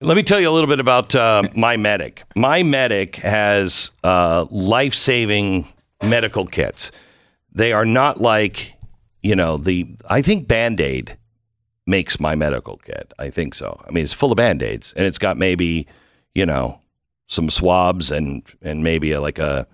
Let me tell you a little bit about uh, My Medic. My Medic has uh, life saving medical kits. They are not like, you know, the, I think Band Aid makes my medical kit. I think so. I mean, it's full of band aids and it's got maybe, you know, some swabs and, and maybe like a,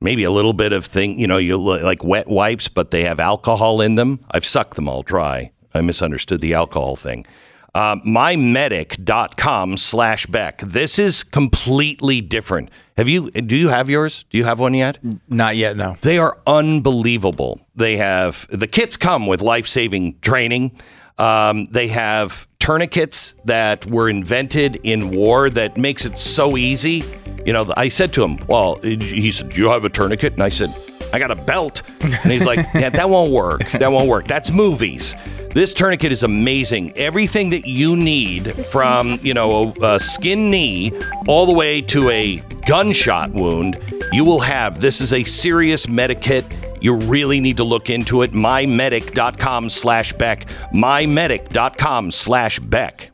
maybe a little bit of thing, you know, you like wet wipes, but they have alcohol in them. I've sucked them all dry. I misunderstood the alcohol thing. Uh, mymedic.com slash Beck. This is completely different. Have you, do you have yours? Do you have one yet? Not yet, no. They are unbelievable. They have, the kits come with life saving training. Um, they have tourniquets that were invented in war that makes it so easy. You know, I said to him, well, he said, do you have a tourniquet? And I said, I got a belt. And he's like, yeah, that won't work. That won't work. That's movies. This tourniquet is amazing. Everything that you need from, you know, a, a skin knee all the way to a gunshot wound, you will have. This is a serious medikit. You really need to look into it. MyMedic.com slash Beck. MyMedic.com slash Beck.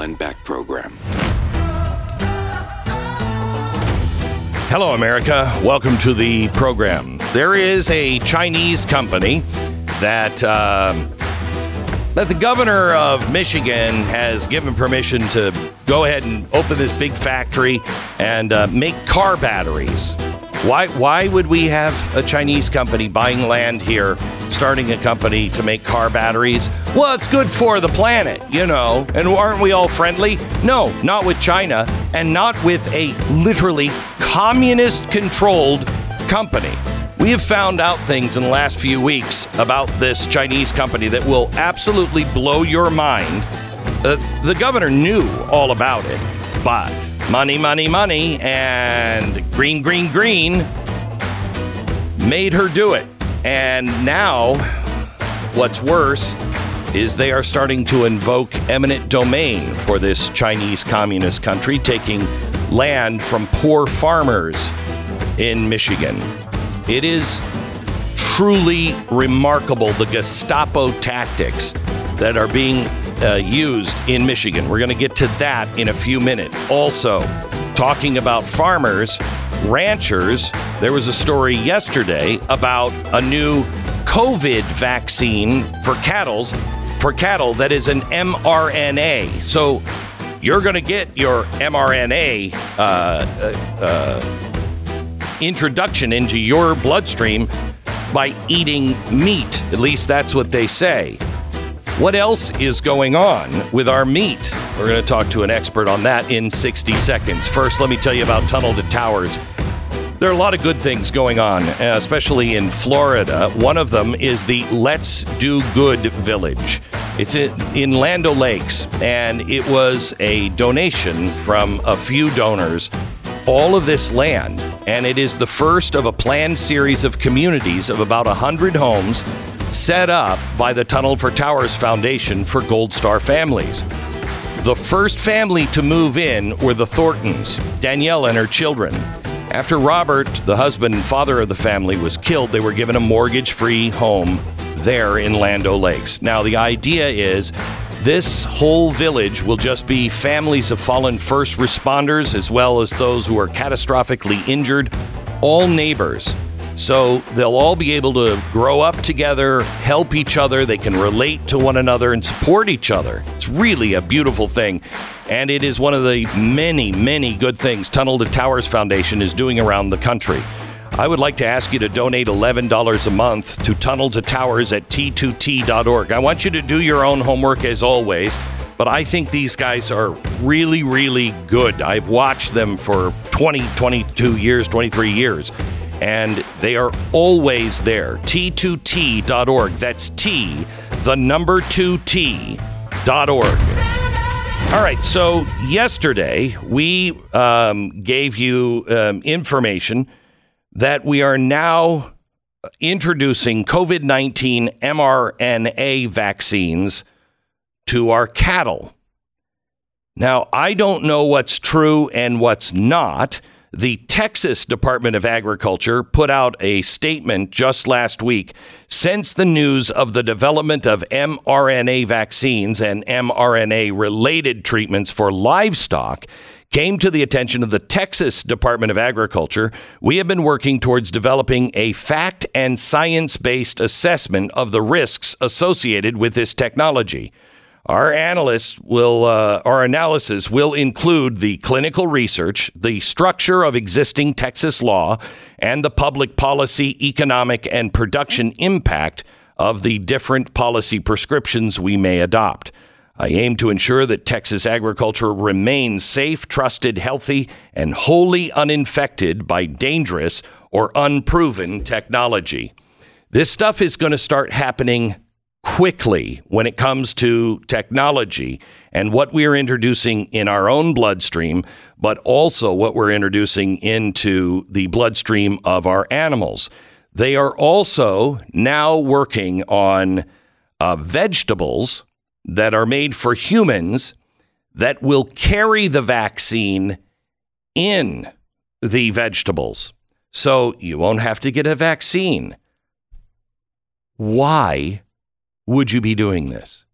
Glenn Beck Program. Hello, America. Welcome to the program. There is a Chinese company that um, that the governor of Michigan has given permission to go ahead and open this big factory and uh, make car batteries. Why? Why would we have a Chinese company buying land here, starting a company to make car batteries? Well, it's good for the planet, you know. And aren't we all friendly? No, not with China, and not with a literally communist-controlled company. We have found out things in the last few weeks about this Chinese company that will absolutely blow your mind. Uh, the governor knew all about it, but money, money, money, and green, green, green made her do it. And now, what's worse is they are starting to invoke eminent domain for this Chinese communist country, taking land from poor farmers in Michigan. It is truly remarkable the Gestapo tactics that are being uh, used in Michigan. We're going to get to that in a few minutes. Also, talking about farmers, ranchers, there was a story yesterday about a new COVID vaccine for cattle's for cattle that is an mRNA. So you're going to get your mRNA uh, uh, uh, introduction into your bloodstream by eating meat. At least that's what they say. What else is going on with our meat? We're going to talk to an expert on that in 60 seconds. First, let me tell you about Tunnel to Towers. There are a lot of good things going on, especially in Florida. One of them is the Let's Do Good Village. It's in, in Land O'Lakes, and it was a donation from a few donors. All of this land, and it is the first of a planned series of communities of about 100 homes set up by the Tunnel for Towers Foundation for Gold Star families. The first family to move in were the Thorntons, Danielle and her children. After Robert, the husband and father of the family, was killed, they were given a mortgage free home there in Land O'Lakes. Now, the idea is This whole village will just be families of fallen first responders as well as those who are catastrophically injured, all neighbors. So they'll all be able to grow up together, help each other, they can relate to one another and support each other. It's really a beautiful thing. And it is one of the many, many good things Tunnel to Towers Foundation is doing around the country. I would like to ask you to donate $11 a month to Tunnel to Towers at t2t.org. I want you to do your own homework as always, but I think these guys are really, really good. I've watched them for 20, 22 years, 23 years, and they are always there. t2t.org. That's T, the number 2t.org. All right, so yesterday we um, gave you um, information that we are now introducing COVID 19 mRNA vaccines to our cattle. Now, I don't know what's true and what's not. The Texas Department of Agriculture put out a statement just last week since the news of the development of mRNA vaccines and mRNA related treatments for livestock came to the attention of the Texas Department of Agriculture, we have been working towards developing a fact and science based assessment of the risks associated with this technology. Our analysts will, uh, our analysis will include the clinical research, the structure of existing Texas law, and the public policy, economic, and production impact of the different policy prescriptions we may adopt. I aim to ensure that Texas agriculture remains safe, trusted, healthy, and wholly uninfected by dangerous or unproven technology. This stuff is going to start happening quickly when it comes to technology and what we are introducing in our own bloodstream, but also what we're introducing into the bloodstream of our animals. They are also now working on uh, vegetables that are made for humans that will carry the vaccine in the vegetables. So you won't have to get a vaccine. Why would you be doing this?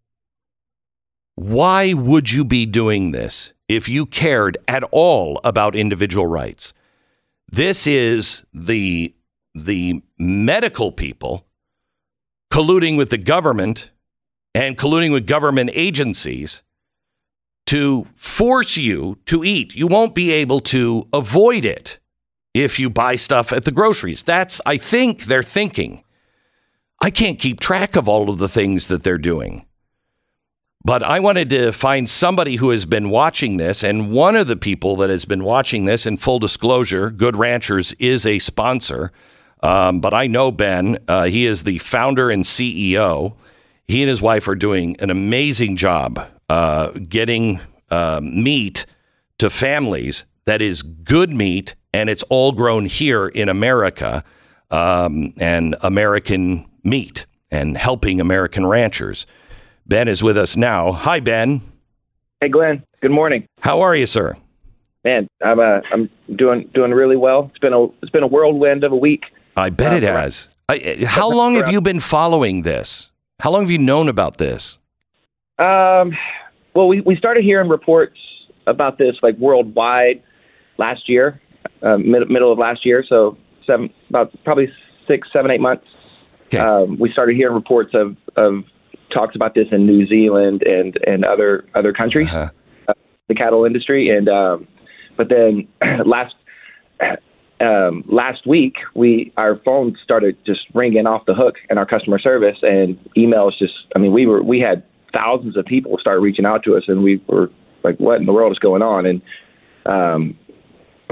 Why would you be doing this if you cared at all about individual rights? This is the the medical people colluding with the government and colluding with government agencies to force you to eat. You won't be able to avoid it if you buy stuff at the groceries. That's, I think, their thinking. I can't keep track of all of the things that they're doing. But I wanted to find somebody who has been watching this. And one of the people that has been watching this, in full disclosure, Good Ranchers is a sponsor. Um, but I know Ben. Uh, he is the founder and CEO. He and his wife are doing an amazing job uh, getting uh, meat to families that is good meat and it's all grown here in America um, and American meat and helping American ranchers. Ben is with us now. Hi, Ben. Hey, Glenn. Good morning, How are you, sir? man. I'm uh, I'm doing doing really well. It's been a it's been a whirlwind of a week. I bet it has. I, how long have you been following this? How long have you known about this? Um, well, we we started hearing reports about this like worldwide last year, uh, mid, middle of last year. So seven about probably six, seven, eight months. Okay. Um, we started hearing reports of of talks about this in New Zealand and and other other countries, Uh-huh. uh, the cattle industry, and um, but then last um, last week we our phones started just ringing off the hook in our customer service and emails just I mean we were we had thousands of people start reaching out to us and we were like what in the world is going on and um,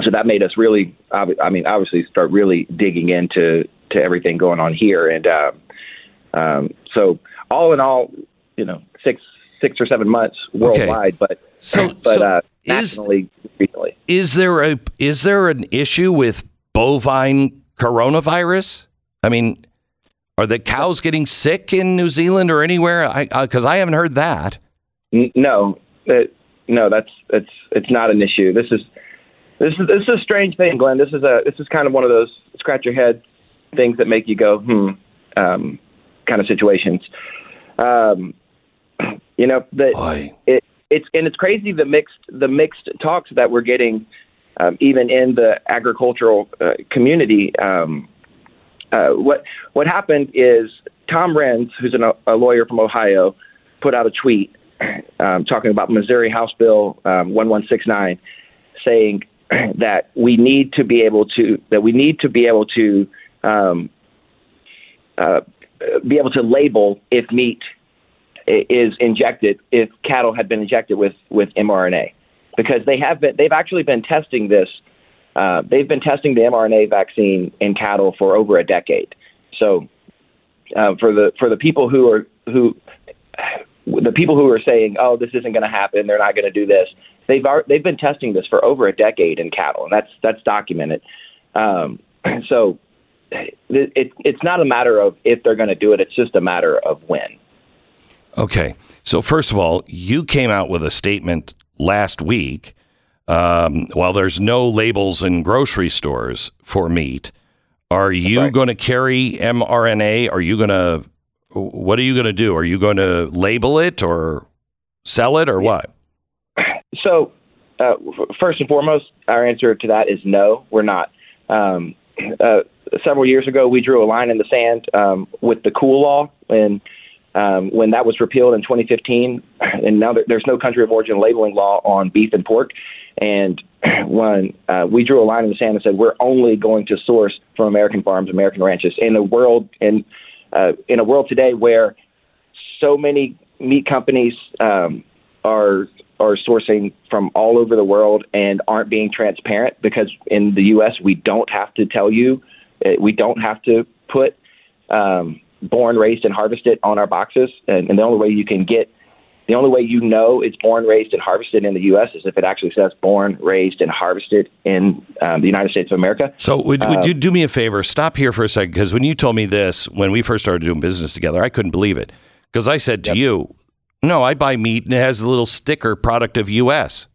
so that made us really I mean obviously start really digging into to everything going on here and um, um, so all in all you know six six or seven months worldwide but So- but so uh, is- nationally recently Is there a is there an issue with bovine coronavirus? I mean, are the cows getting sick in New Zealand or anywhere? I because I, haven't heard that. N- No, it, no, that's it's it's not an issue. This is this is this is a strange thing, Glenn. This is a this is kind of one of those scratch your head things that make you go hmm um, kind of situations. Um, you know, Boy. it it's and it's crazy the mixed the mixed talks that we're getting, um, even in the agricultural uh, community. Um, uh, what what happened is Tom Renz, who's an, a lawyer from Ohio, put out a tweet um, talking about Missouri House Bill um, 1169, saying that we need to be able to that we need to be able to um, uh, be able to label if meat is injected if cattle had been injected with with mRNA. Because they have been they've actually been testing this uh, they've been testing the mRNA vaccine in cattle for over a decade. So uh, for the for the people who are who the people who are saying oh this isn't going to happen they're not going to do this they've they've been testing this for over a decade in cattle and that's that's documented. Um, so it, it, it's not a matter of if they're going to do it it's just a matter of when Okay. So, first of all, you came out with a statement last week. Um, while there's no labels in grocery stores for meat, are you right. going to carry mRNA? Are you going to, what are you going to do? Are you going to label it or sell it or what? So, uh, first and foremost, our answer to that is no, we're not. Um, uh, several years ago, we drew a line in the sand um, with the COOL law, and um, when that was repealed in 2015, and now there, there's no country of origin labeling law on beef and pork. And when uh, we drew a line in the sand and said we're only going to source from American farms, American ranches, in a world in uh, in a world today where so many meat companies um, are are sourcing from all over the world and aren't being transparent because in the U.S. we don't have to tell you, uh, we don't have to put um, born, raised, and harvested on our boxes, and, and the only way you can get the only way you know it's born, raised, and harvested in the U.S. is if it actually says born, raised, and harvested in um, the United States of America. So, would, would you do me a favor? Stop here for a second because when you told me this, when we first started doing business together, I couldn't believe it because I said to you, "No, I buy meat and it has a little sticker, product of U.S."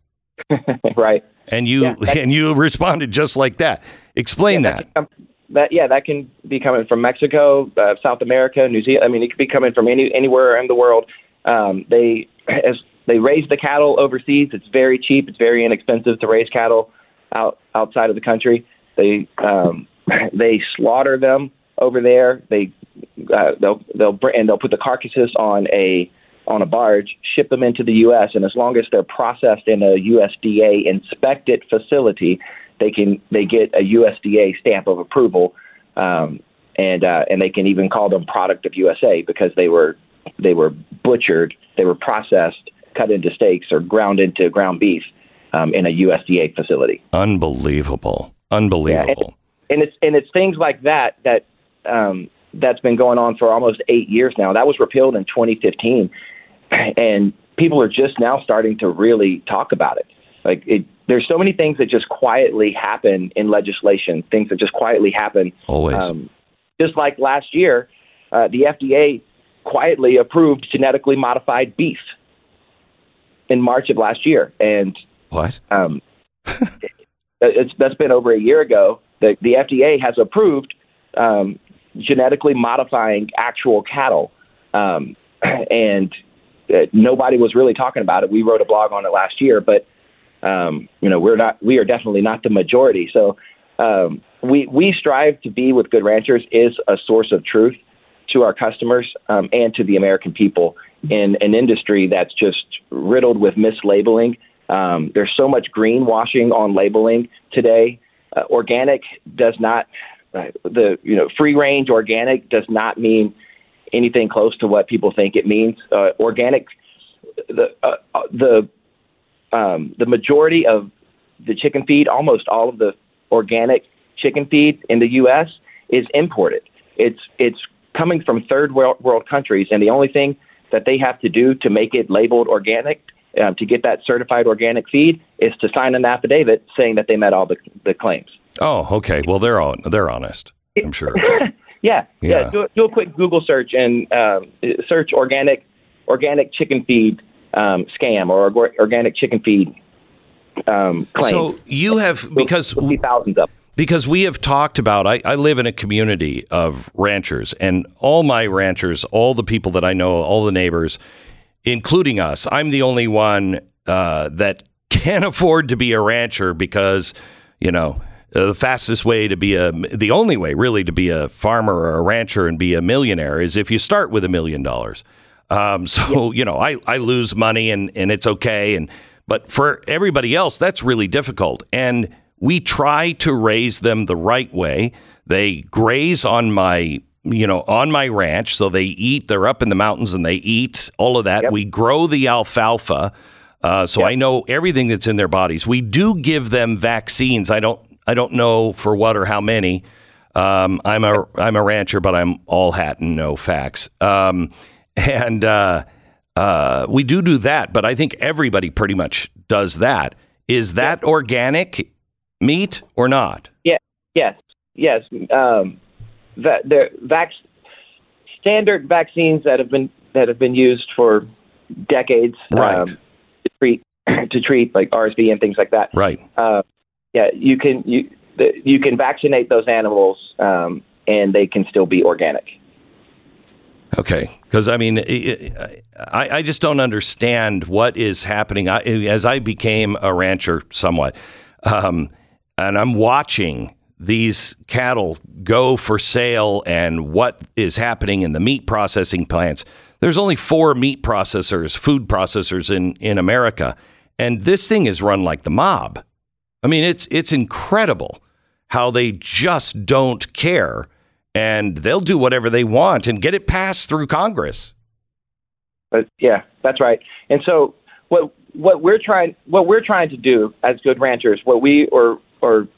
right. And you Yeah, and you responded just like that. Explain that. Um, that yeah, that can be coming from Mexico, uh, South America, New Zealand. I mean, it could be coming from any anywhere in the world. Um, they as they raise the cattle overseas. It's very cheap. It's very inexpensive to raise cattle out outside of the country. They um, they slaughter them over there. They uh, they'll they'll and they'll put the carcasses on a on a barge, ship them into the U.S. and as long as they're processed in a USDA inspected facility, they can they get a USDA stamp of approval, um, and uh, and they can even call them product of USA because they were they were butchered, they were processed, cut into steaks, or ground into ground beef um, in a USDA facility. Unbelievable. Unbelievable. and it's and it's things like that that um, that's been going on for almost eight years now. That was repealed in 2015, and people are just now starting to really talk about it. Like it, there's so many things that just quietly happen in legislation. Things that just quietly happen. Always. Um, just like last year, uh, the FDA quietly approved genetically modified beef in March of last year, and what? um, it's that's been over a year ago. The the FDA has approved um, genetically modifying actual cattle, um, and uh, nobody was really talking about it. We wrote a blog on it last year, but um, you know we're not we are definitely not the majority. So um, we we strive to be with Good Ranchers is a source of truth to our customers um, and to the American people in an industry that's just riddled with mislabeling. Um, there's so much greenwashing on labeling today. Uh, organic does not uh, the you know free range organic does not mean anything close to what people think it means. Uh, organic the uh, uh, the um, the majority of the chicken feed, almost all of the organic chicken feed in the U.S. is imported. It's it's coming from third world, world countries, and the only thing that they have to do to make it labeled organic, um, to get that certified organic feed, is to sign an affidavit saying that they met all the, the claims. Oh, okay. Well, they're on. They're honest. I'm sure. Yeah, Yeah. yeah. do, do a quick Google search and um, search organic organic chicken feed um, scam or organic chicken feed um, claim. So you have because see thousands of. them. because we have talked about I, I live in a community of ranchers and all my ranchers all the people that i know all the neighbors including us. I'm the only one uh, that can't afford to be a rancher because, you know, uh, the fastest way to be a, the only way really to be a farmer or a rancher and be a millionaire is if you start with a million dollars. Um, so, you know, I, I lose money and, and it's okay. And, but for everybody else, that's really difficult. And we try to raise them the right way. They graze on my, you know, on my ranch. So they eat, they're up in the mountains and they eat all of that. Yep. We grow the alfalfa. Uh, so I know everything that's in their bodies. We do give them vaccines. I don't, I don't know for what or how many. Um, I'm a, I'm a rancher, but I'm all hat and no facts. Um, and uh, uh, we do do that, but I think everybody pretty much does that. Is that organic meat or not? Yeah, yes, yes. Um, that the vac- standard vaccines that have been that have been used for decades Right. um, to treat to treat like RSV and things like that. Right. Uh, yeah, you can you the, you can vaccinate those animals um, and they can still be organic. Okay, because I mean, I, I just don't understand what is happening. I, as I became a rancher somewhat, um, and I'm watching these cattle go for sale and what is happening in the meat processing plants. There's only four meat processors, food processors in, in America, and this thing is run like the mob. I mean, it's it's incredible how they just don't care and they'll do whatever they want and get it passed through Congress. But yeah, that's right. And so what what we're trying what we're trying to do as good ranchers, what we or or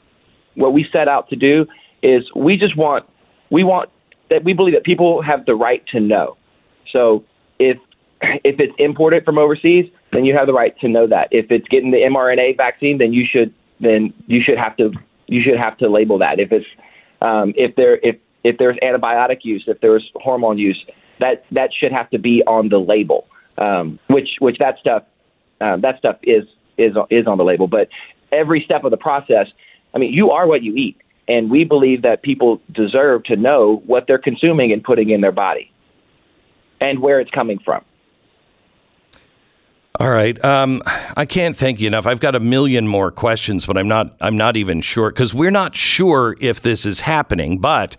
what we set out to do is we just want we want that we believe that people have the right to know. So if if it's imported from overseas, then you have the right to know that. If it's getting the mRNA vaccine, then you should then you should have to you should have to label that. If it's um, if there if if there's antibiotic use, if there's hormone use, that that should have to be on the label. Um, which which that stuff um, that stuff is is is on the label. But every step of the process, I mean, you are what you eat, and we believe that people deserve to know what they're consuming and putting in their body, and where it's coming from. All right. Um, I can't thank you enough. I've got a million more questions, but I'm not. I'm not even sure because we're not sure if this is happening. But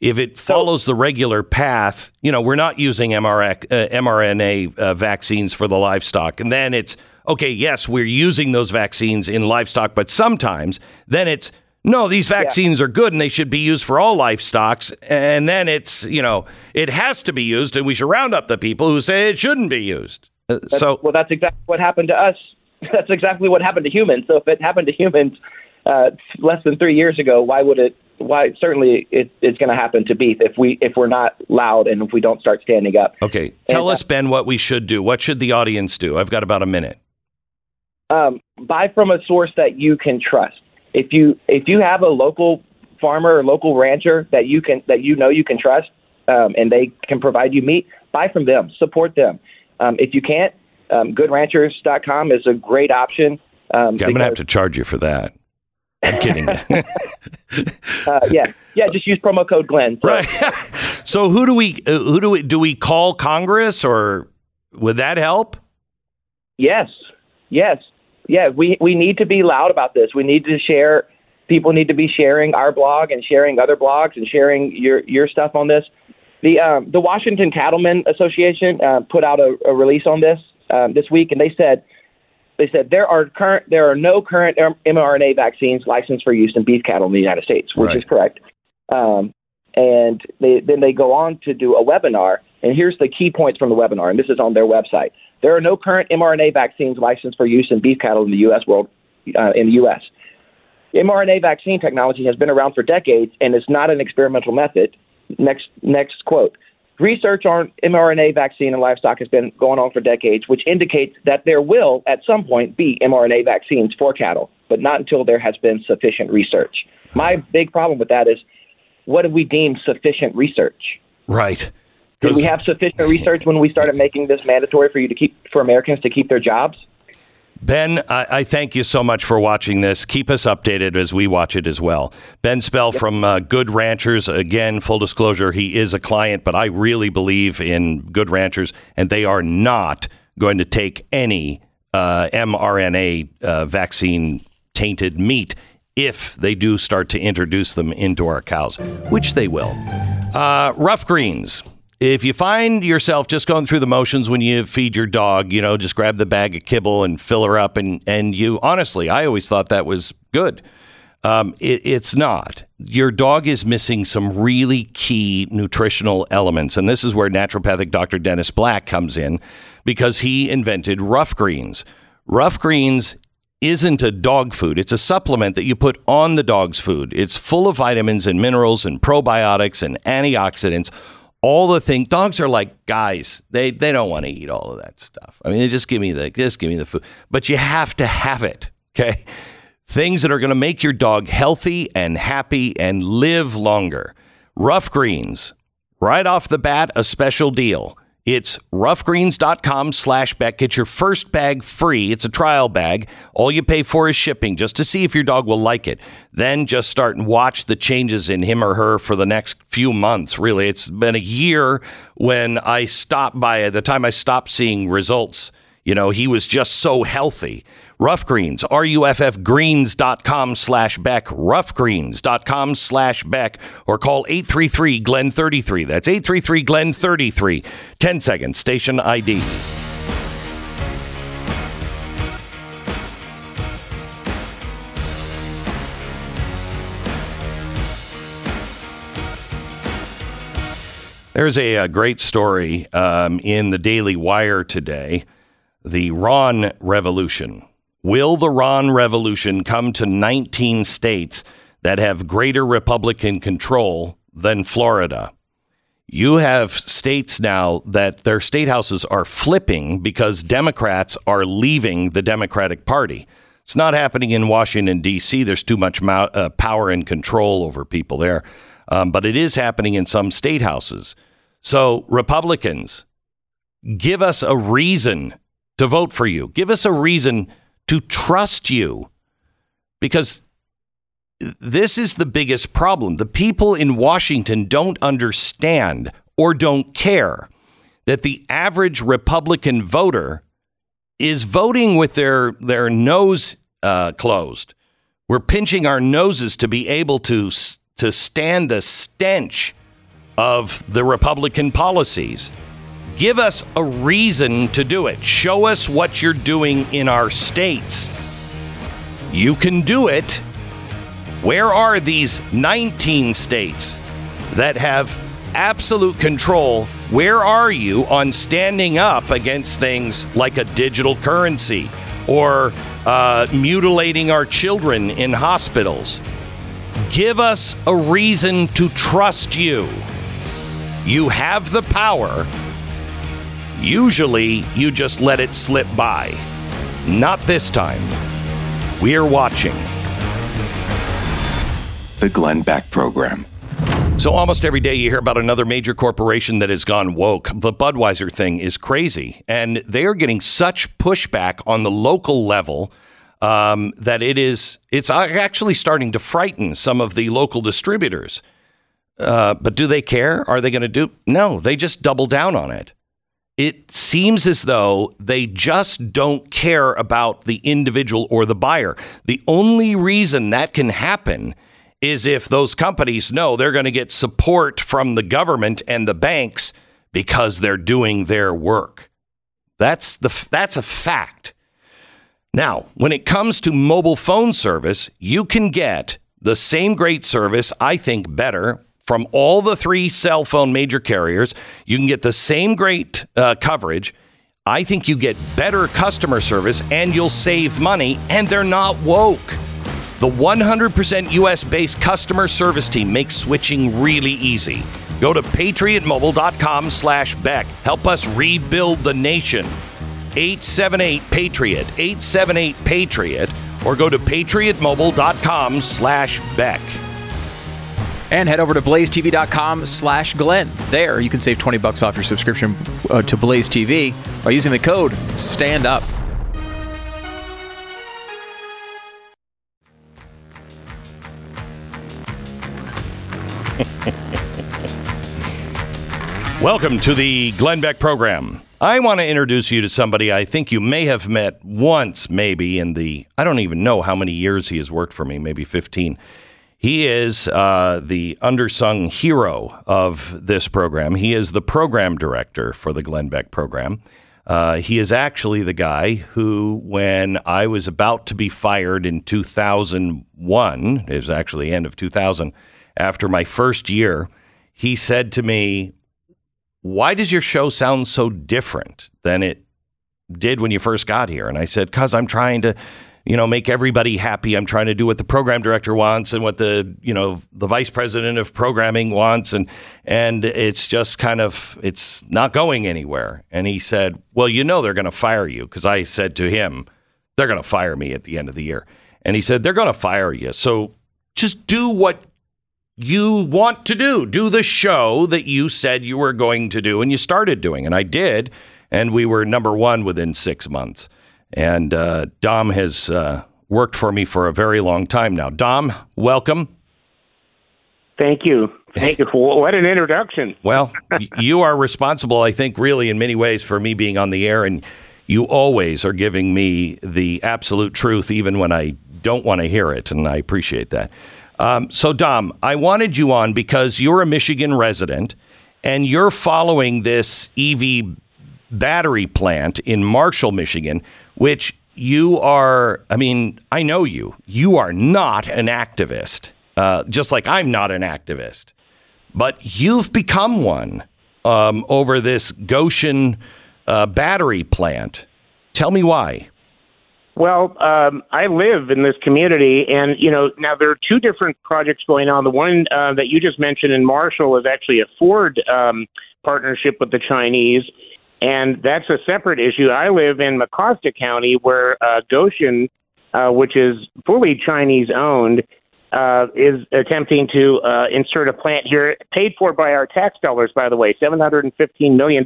if it follows the regular path, you know, we're not using MRX, uh, mRNA uh, vaccines for the livestock, and then it's okay. Yes, we're using those vaccines in livestock, but sometimes then it's no. These vaccines are good and they should be used for all livestocks, and then it's you know it has to be used, and we should round up the people who say it shouldn't be used. Uh, so well, that's exactly what happened to us. That's exactly what happened to humans. So if it happened to humans uh, less than three years ago, why would it? Why certainly it, it's going to happen to beef if we if we're not loud and if we don't start standing up. Okay, tell And, us, Ben, what we should do. What should the audience do? I've got about a minute. um, buy from a source that you can trust. If you if you have a local farmer or local rancher that you can that you know you can trust, um, and they can provide you meat, buy from them. Support them. Um, if you can't, um, GoodRanchers.com is a great option. Um, Okay, I'm gonna have to charge you for that. I'm kidding. Uh, yeah, yeah. Just use promo code Glenn. So, right. so who do we uh, who do we do we call Congress or would that help? Yes, yes, yeah. We we need to be loud about this. We need to share. People need to be sharing our blog and sharing other blogs and sharing your your stuff on this. The um, the Washington Cattlemen Association uh, put out a, a release on this um, this week, and they said they said there are current there are no current mRNA vaccines licensed for use in beef cattle in the United States, which Right. is correct. Um, and they, then they go on to do a webinar, and here's the key points from the webinar, and this is on their website. There are no current mRNA vaccines licensed for use in beef cattle in the U.S. world uh, in the U.S. mRNA vaccine technology has been around for decades and is not an experimental method. Next, next quote. Research on mRNA vaccine in livestock has been going on for decades, which indicates that there will, at some point, be mRNA vaccines for cattle, but not until there has been sufficient research. My big problem with that is what do we deem sufficient research? Right. Did we have sufficient research when we started making this mandatory for you to keep for Americans to keep their jobs? Ben, I, I thank you so much for watching this. Keep us updated as we watch it as well. Ben Spell from uh, Good Ranchers. Again, full disclosure, he is a client, but I really believe in Good Ranchers, and they are not going to take any uh, mRNA uh, vaccine tainted meat if they do start to introduce them into our cows, which they will. Uh, Ruff Greens. If you find yourself just going through the motions when you feed your dog, you know, just grab the bag of kibble and fill her up, and and you honestly, I always thought that was good. Um, it, it's not. Your dog is missing some really key nutritional elements, and this is where naturopathic Dr. Dennis Black comes in because he invented Ruff Greens. Ruff Greens isn't a dog food. It's a supplement that you put on the dog's food. It's full of vitamins and minerals and probiotics and antioxidants. All the things dogs are like guys. They they don't want to eat all of that stuff. I mean, they just give me the just give me the food. But you have to have it. Okay. Things that are going to make your dog healthy and happy and live longer. Ruff Greens, right off the bat, a special deal. It's ruffgreens.com slash Beck. Get your first bag free. It's a trial bag. All you pay for is shipping just to see if your dog will like it. Then just start and watch the changes in him or her for the next few months. Really, it's been a year when I stopped by, the time I stopped seeing results. You know, he was just so healthy. Ruff Greens, R-U-F-F greens.com slash Beck, ruffgreens.com slash Beck, or call 833-GLEN-33. That's 833-GLEN-33. 10 seconds, station ID. There's a, a great story um, in the Daily Wire today. The Ron Revolution. Will the Ron Revolution come to 19 states that have greater Republican control than Florida? You have states now that their state houses are flipping because Democrats are leaving the Democratic Party. It's not happening in Washington, D.C. There's too much uh, power and control over people there. Um, but it is happening in some state houses. So, Republicans, give us a reason to vote for you. Give us a reason to trust you because this is the biggest problem. The people in Washington don't understand or don't care that the average Republican voter is voting with their, their nose uh, closed. We're pinching our noses to be able to, to stand the stench of the Republican policies. Give us a reason to do it. Show us what you're doing in our states. You can do it. Where are these 19 states that have absolute control? Where are you on standing up against things like a digital currency or uh, mutilating our children in hospitals? Give us a reason to trust you. You have the power. Usually, you just let it slip by. Not this time. We're watching. The Glenn Beck Program. So, almost every day you hear about another major corporation that has gone woke. The Budweiser thing is crazy. And they are getting such pushback on the local level um, that it is, it's actually starting to frighten some of the local distributors. Uh, but do they care? Are they going to do? No, they just double down on it. It seems as though they just don't care about the individual or the buyer. The only reason that can happen is if those companies know they're going to get support from the government and the banks because they're doing their work. That's the that's a fact. Now, when it comes to mobile phone service, you can get the same great service, I think better, from all the three cell phone major carriers. You can get the same great uh, coverage. I think you get better customer service and you'll save money, and they're not woke. The 100% US based customer service team makes switching really easy. Go to patriotmobile.com slash Beck. Help us rebuild the nation. 878 Patriot, 878 Patriot, or go to patriotmobile.com slash Beck. And head over to blazetv.com slash Glenn. There, you can save 20 bucks off your subscription uh, to Blaze TV by using the code STAND UP. Welcome to the Glenn Beck program. I want to introduce you to somebody I think you may have met once, maybe in the, I don't even know how many years he has worked for me, maybe 15. He is uh, the undersung hero of this program. He is the program director for the Glenn Beck program. Uh, he is actually the guy who, when I was about to be fired in 2001, it was actually end of 2000, after my first year, he said to me, Why does your show sound so different than it did when you first got here? And I said, Because I'm trying to, you know, make everybody happy. I'm trying to do what the program director wants and what the, you know, the vice president of programming wants. And, and it's just kind of, it's not going anywhere. And he said, Well, you know, they're going to fire you. Because I said to him, They're going to fire me at the end of the year. And he said, They're going to fire you. So just do what you want to do. Do the show that you said you were going to do and you started doing. And I did. And we were number one within six months. And uh, Dom has uh, worked for me for a very long time now. Dom, welcome. Thank you. Thank you. What an introduction. Well, you are responsible, I think, really in many ways for me being on the air. And you always are giving me the absolute truth, even when I don't want to hear it. And I appreciate that. Um, so, Dom, I wanted you on because you're a Michigan resident and you're following this EV battery plant in Marshall, Michigan, which you are, I mean, I know you. You are not an activist, uh, just like I'm not an activist, but you've become one um, over this Gotion uh, battery plant. Tell me why. Well, um, I live in this community, and you know now there are two different projects going on. The one uh, that you just mentioned in Marshall is actually a Ford um, partnership with the Chinese, and that's a separate issue. I live in Mecosta County, where uh, Gotion, uh, which is fully Chinese owned, uh, is attempting to uh, insert a plant here, paid for by our tax dollars, by the way. $715 million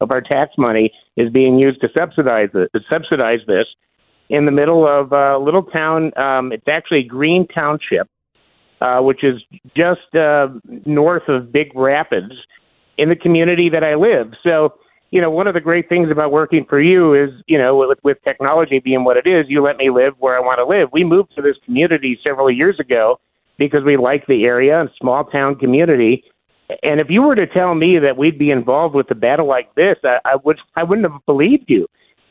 of our tax money is being used to subsidize, it, to subsidize this in the middle of a little town. Um, it's actually Green Township, uh, which is just uh, north of Big Rapids in the community that I live. So, you know, one of the great things about working for you is, you know, with, with technology being what it is, you let me live where I want to live. We moved to this community several years ago because we like the area and small town community. And if you were to tell me that we'd be involved with a battle like this, I, I would I wouldn't have believed you.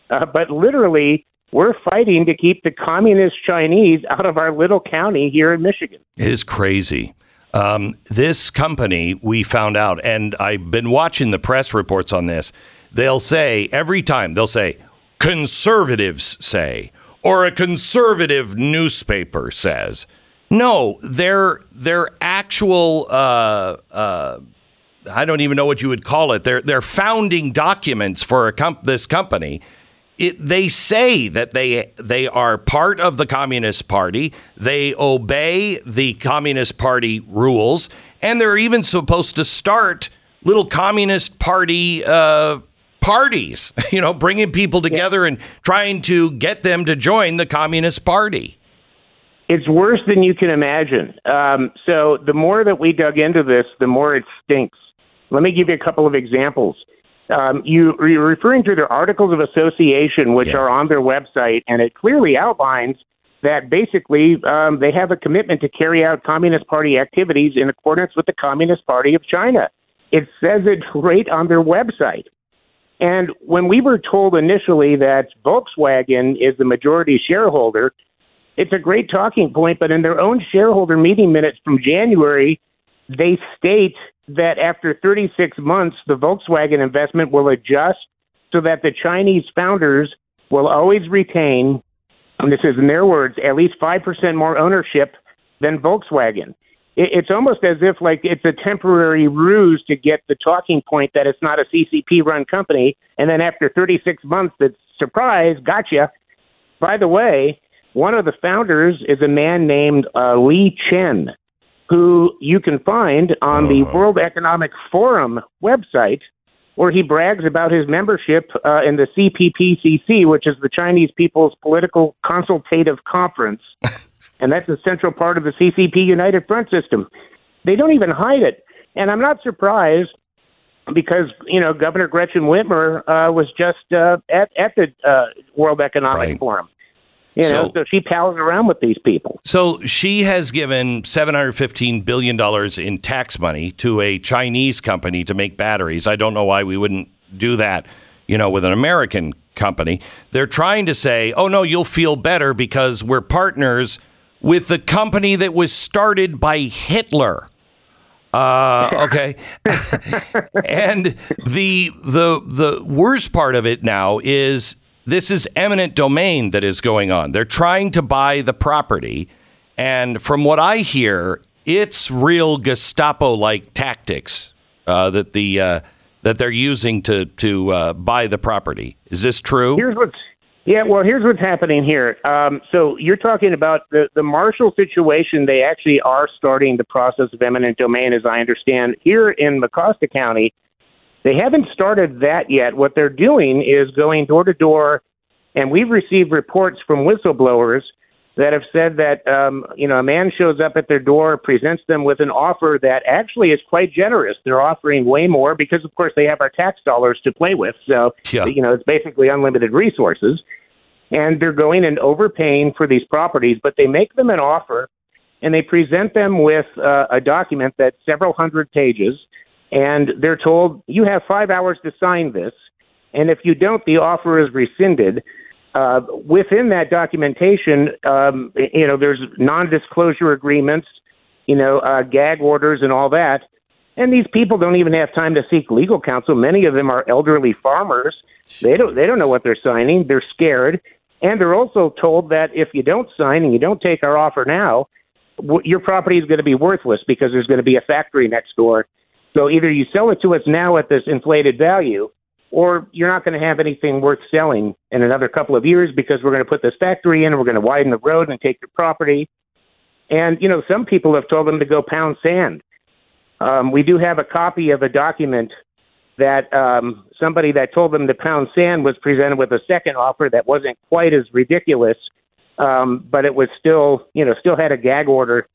Uh, but literally, we're fighting to keep the communist Chinese out of our little county here in Michigan. It is crazy. Um, this company, we found out, and I've been watching the press reports on this. They'll say every time, they'll say, conservatives say, or a conservative newspaper says. No, they're, they're actual, uh, uh, I don't even know what you would call it. They're, founding documents for comp- this company it, they say that they they are part of the Communist Party. They obey the Communist Party rules, and they're even supposed to start little Communist Party uh, parties. You know, bringing people together and trying to get them to join the Communist Party. It's worse than you can imagine. Um, so the more that we dug into this, the more it stinks. Let me give you a couple of examples. Um, you, you're referring to their articles of association, which Yeah. are on their website, and it clearly outlines that basically um, they have a commitment to carry out Communist Party activities in accordance with the Communist Party of China. It says it right on their website. And when we were told initially that Volkswagen is the majority shareholder, it's a great talking point, but in their own shareholder meeting minutes from January, they state that after 36 months, the Volkswagen investment will adjust so that the Chinese founders will always retain, and this is in their words, at least 5% more ownership than Volkswagen. It's almost as if like it's a temporary ruse to get the talking point that it's not a CCP run company. And then after 36 months, it's surprise, gotcha. By the way, one of the founders is a man named uh, Li Zhen, who you can find on the World Economic Forum website, where he brags about his membership uh, in the CPPCC, which is the Chinese People's Political Consultative Conference. and that's a central part of the CCP United Front system. They don't even hide it. And I'm not surprised because you know Governor Gretchen Whitmer uh, was just uh, at at the uh, World Economic Right. Forum. You know, So- so she pals around with these people. So she has given $715 billion in tax money to a Chinese company to make batteries. I don't know why we wouldn't do that, you know, with an American company. They're trying to say, oh, no, you'll feel better because we're partners with the company that was started by Hitler. Uh, okay. and the the the worst part of it now is this is eminent domain that is going on. They're trying to buy the property, and from what I hear, it's real Gestapo like tactics uh, that the uh, that they're using to to uh, buy the property. Is this true? Here's what's yeah, well, here's what's happening here. Um, so you're talking about the the Marshall situation. They actually are starting the process of eminent domain, as I understand. Here in Mecosta County, they haven't started that yet. What they're doing is going door to door, and we've received reports from whistleblowers that have said that um, you know a man shows up at their door, presents them with an offer that actually is quite generous. They're offering way more because, of course, they have our tax dollars to play with. So Yeah. you know it's basically unlimited resources, and they're going and overpaying for these properties. But they make them an offer, and they present them with uh, a document that's several hundred pages, and they're told you have five hours to sign this, and if you don't, the offer is rescinded uh, within that documentation, um, you know, there's non-disclosure agreements, you know, uh, gag orders, and all that. And these people don't even have time to seek legal counsel. Many of them are elderly farmers. They don't. They don't know what they're signing. They're scared, and they're also told that if you don't sign and you don't take our offer now, your property is going to be worthless because there's going to be a factory next door. So either you sell it to us now at this inflated value, or you're not going to have anything worth selling in another couple of years because we're going to put this factory in and we're going to widen the road and take your property. And, you know, some people have told them to go pound sand. Um, we do have a copy of a document that um, somebody that told them to pound sand was presented with a second offer that wasn't quite as ridiculous, um, but it was still, you know, still had a gag order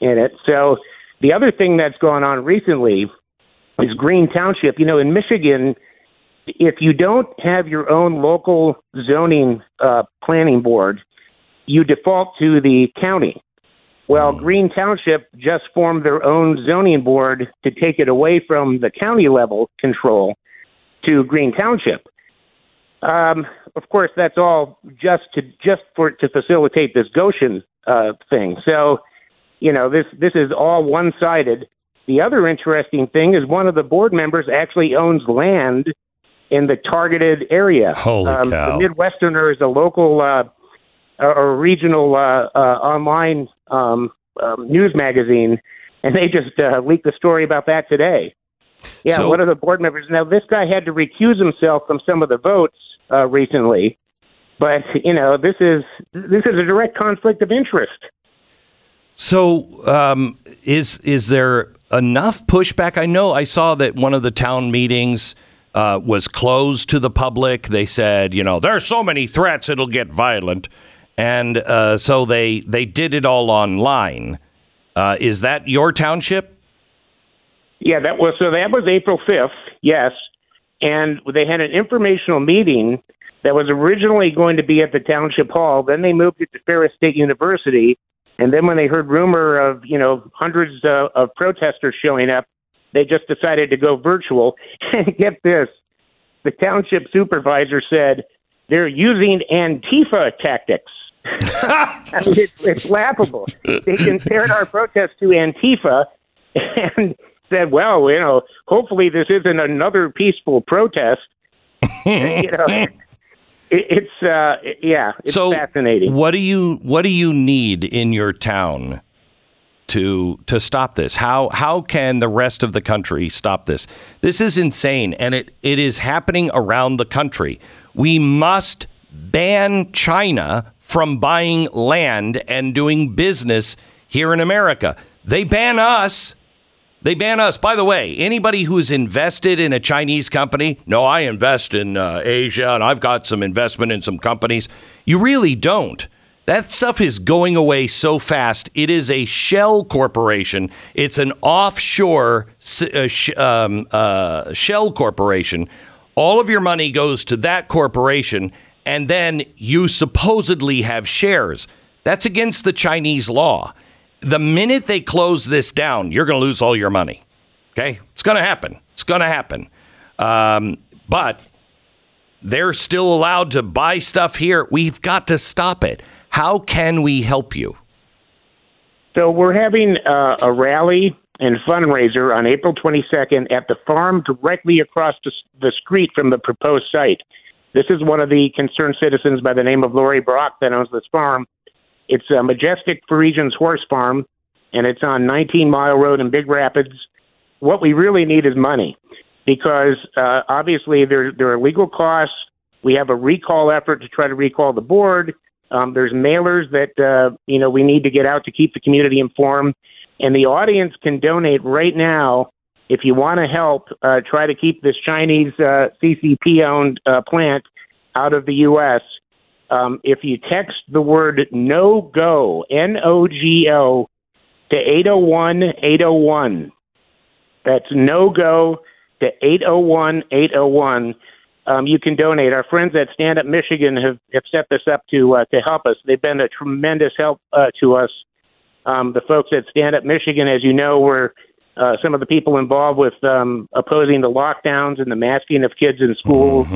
in it. So the other thing that's gone on recently is Green Township. You know, in Michigan, if you don't have your own local zoning uh, planning board, you default to the county. Well, Green Township just formed their own zoning board to take it away from the county level control to Green Township. Um, of course, that's all just to just for to facilitate this Gotion uh, thing. So, you know, this this is all one sided. The other interesting thing is one of the board members actually owns land in the targeted area. Holy um, cow. The Midwesterner is a local uh, or regional uh, uh, online um, um, news magazine, and they just uh, leaked the story about that today. Yeah, So- one of the board members. Now, this guy had to recuse himself from some of the votes uh, recently, but you know, this is this is a direct conflict of interest. So, um, is is there enough pushback? I know I saw that one of the town meetings uh, was closed to the public. They said, you know, there's so many threats, it'll get violent, and uh, so they they did it all online. Uh, is that your township? Yeah, that was so. That was April fifth. Yes, and they had an informational meeting that was originally going to be at the township hall. Then they moved it to Ferris State University, and then when they heard rumor of you know hundreds uh, of protesters showing up, they just decided to go virtual. And get this, the township supervisor said they're using Antifa tactics. I mean, it's, it's laughable. They compared our protest to Antifa and said, "Well, you know, hopefully this isn't another peaceful protest." you know, it, it's uh, yeah, it's so, fascinating. what do you what do you need in your town to to stop this? How how can the rest of the country stop this? This is insane, and it, it is happening around the country. We must ban China from buying land and doing business here in America. They ban us. They ban us. By the way, anybody who's invested in a Chinese company, no, I invest in uh, Asia and I've got some investment in some companies. You really don't. That stuff is going away so fast. It is a shell corporation. It's an offshore uh, sh- um, uh, shell corporation. All of your money goes to that corporation, and then you supposedly have shares. That's against the Chinese law. The minute they close this down, you're going to lose all your money. Okay? It's going to happen. It's going to happen. Um, but they're still allowed to buy stuff here. We've got to stop it. How can we help you? So we're having uh, a rally and fundraiser on April 22nd at the farm directly across the, the street from the proposed site. This is one of the concerned citizens by the name of Lori Brock that owns this farm. It's a Majestic Parisians horse farm, and it's on 19 Mile Road in Big Rapids. What we really need is money because uh, obviously there, there are legal costs. We have a recall effort to try to recall the board. Um, there's mailers that uh, you know we need to get out to keep the community informed, and the audience can donate right now if you want to help uh, try to keep this Chinese uh, CCP-owned uh, plant out of the U.S. Um, if you text the word "no go" N O G O to 801 801, that's no go to 801 801 um, you can donate. Our friends at Stand Up Michigan have, have set this up to uh, to help us. They've been a tremendous help uh, to us. Um, the folks at Stand Up Michigan, as you know, were uh, some of the people involved with um, opposing the lockdowns and the masking of kids in schools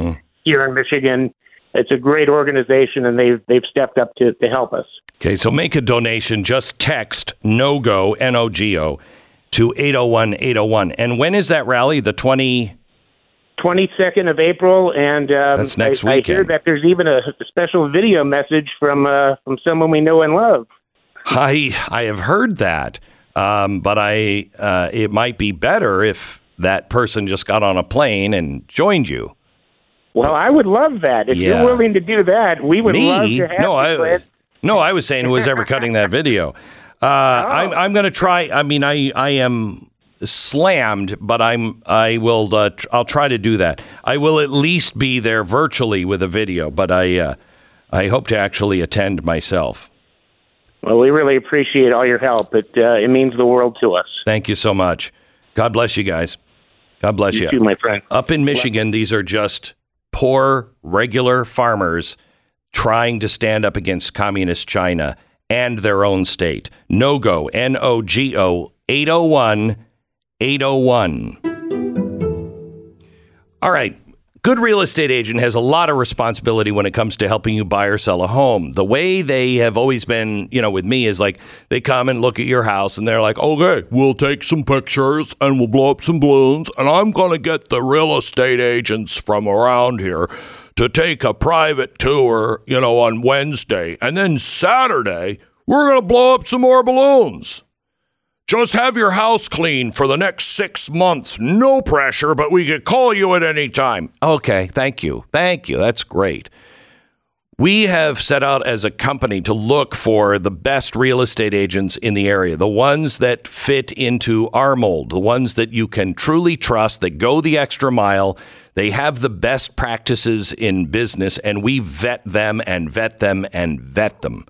here in Michigan. It's a great organization, and they've they've stepped up to, to help us. Okay, so make a donation. Just text no go N O G O to 801 801. And when is that rally? The 20. 22nd of April, and um, That's next I, I hear weekend. that there's even a special video message from uh, from someone we know and love. I I have heard that, um, but I uh, it might be better if that person just got on a plane and joined you. Well, I would love that. If Yeah. you're willing to do that, we would love to have No, you, I no, I was saying who was ever cutting that video. Uh, I'm I'm going to try. I mean, I I am slammed, but I'm I will uh, tr- I'll try to do that. I will at least be there virtually with a video, but I uh, I hope to actually attend myself. Well, we really appreciate all your help. It uh, it means the world to us. Thank you so much. God bless you guys. God bless you. You too, my friend. Up in Michigan, these are just poor, regular farmers trying to stand up against communist China and their own state. No go, N O G O, 801 801. All right. Good real estate agent has a lot of responsibility when it comes to helping you buy or sell a home. The way they have always been, you know, with me is like they come and look at your house and they're like, okay, we'll take some pictures and we'll blow up some balloons. And I'm going to get the real estate agents from around here to take a private tour, you know, on Wednesday. And then Saturday, we're going to blow up some more balloons. Just have your house clean for the next six months. No pressure, but we could call you at any time. Okay, thank you. Thank you. That's great. We have set out as a company to look for the best real estate agents in the area, the ones that fit into our mold, the ones that you can truly trust, that go the extra mile. They have the best practices in business, and we vet them and vet them and vet them.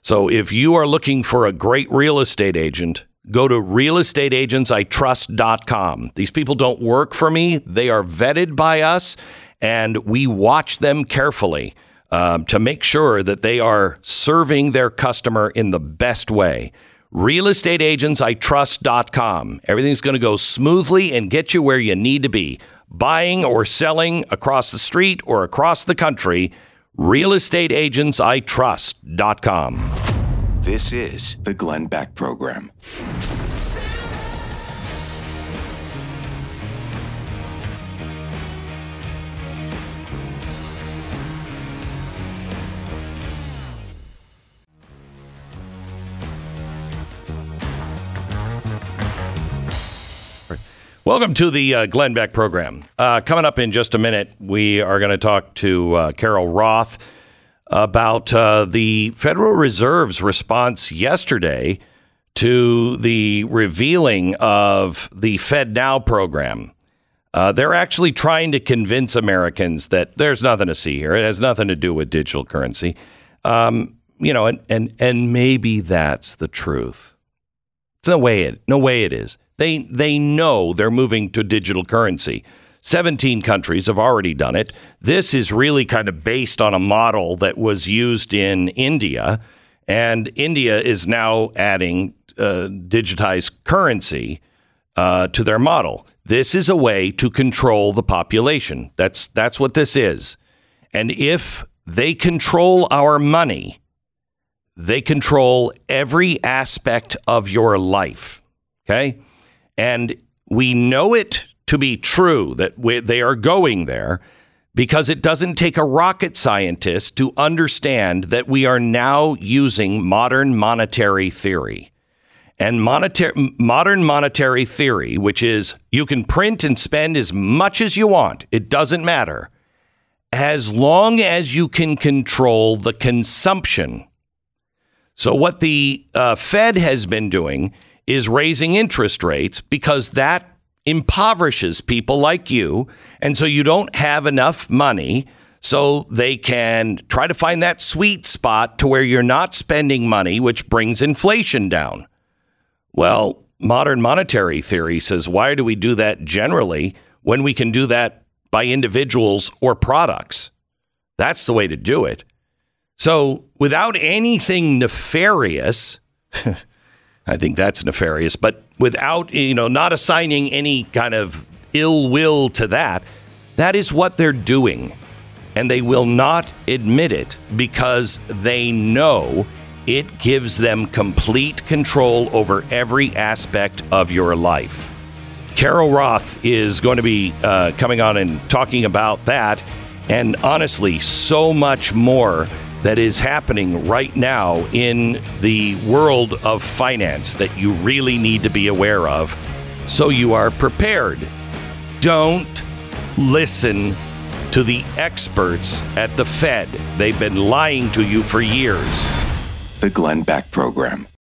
So if you are looking for a great real estate agent, go to realestateagentsitrust.com. These people don't work for me, they are vetted by us, and we watch them carefully um, to make sure that they are serving their customer in the best way. Realestateagentsitrust.com. Everything's going to go smoothly and get you where you need to be. Buying or selling across the street or across the country, realestateagentsitrust.com. This is the Glenn Beck Program. Welcome to the uh, Glenn Beck program. Uh, coming up in just a minute, we are going to talk to uh, Carol Roth about uh, the Federal Reserve's response yesterday to the revealing of the Fed Now program. Uh, they're actually trying to convince Americans that there's nothing to see here. It has nothing to do with digital currency. Um, you know, and, and, and maybe that's the truth. It's no way it, no way it is. They, they know they're moving to digital currency. 17 countries have already done it. This is really kind of based on a model that was used in India, and India is now adding uh, digitized currency uh, to their model. This is a way to control the population. That's that's what this is. And if they control our money, they control every aspect of your life. Okay, and we know it to be true that we, they are going there because it doesn't take a rocket scientist to understand that we are now using modern monetary theory. And monetary, modern monetary theory, which is you can print and spend as much as you want, it doesn't matter, as long as you can control the consumption. So, what the uh, Fed has been doing is raising interest rates because that impoverishes people like you. And so you don't have enough money. So they can try to find that sweet spot to where you're not spending money, which brings inflation down. Well, modern monetary theory says, why do we do that generally when we can do that by individuals or products? That's the way to do it. So without anything nefarious, I think that's nefarious, but without, you know, not assigning any kind of ill will to that, that is what they're doing. And they will not admit it because they know it gives them complete control over every aspect of your life. Carol Roth is going to be uh, coming on and talking about that, and honestly, so much more that is happening right now in the world of finance that you really need to be aware of so you are prepared. Don't listen to the experts at the Fed. They've been lying to you for years. The Glenn Beck Program.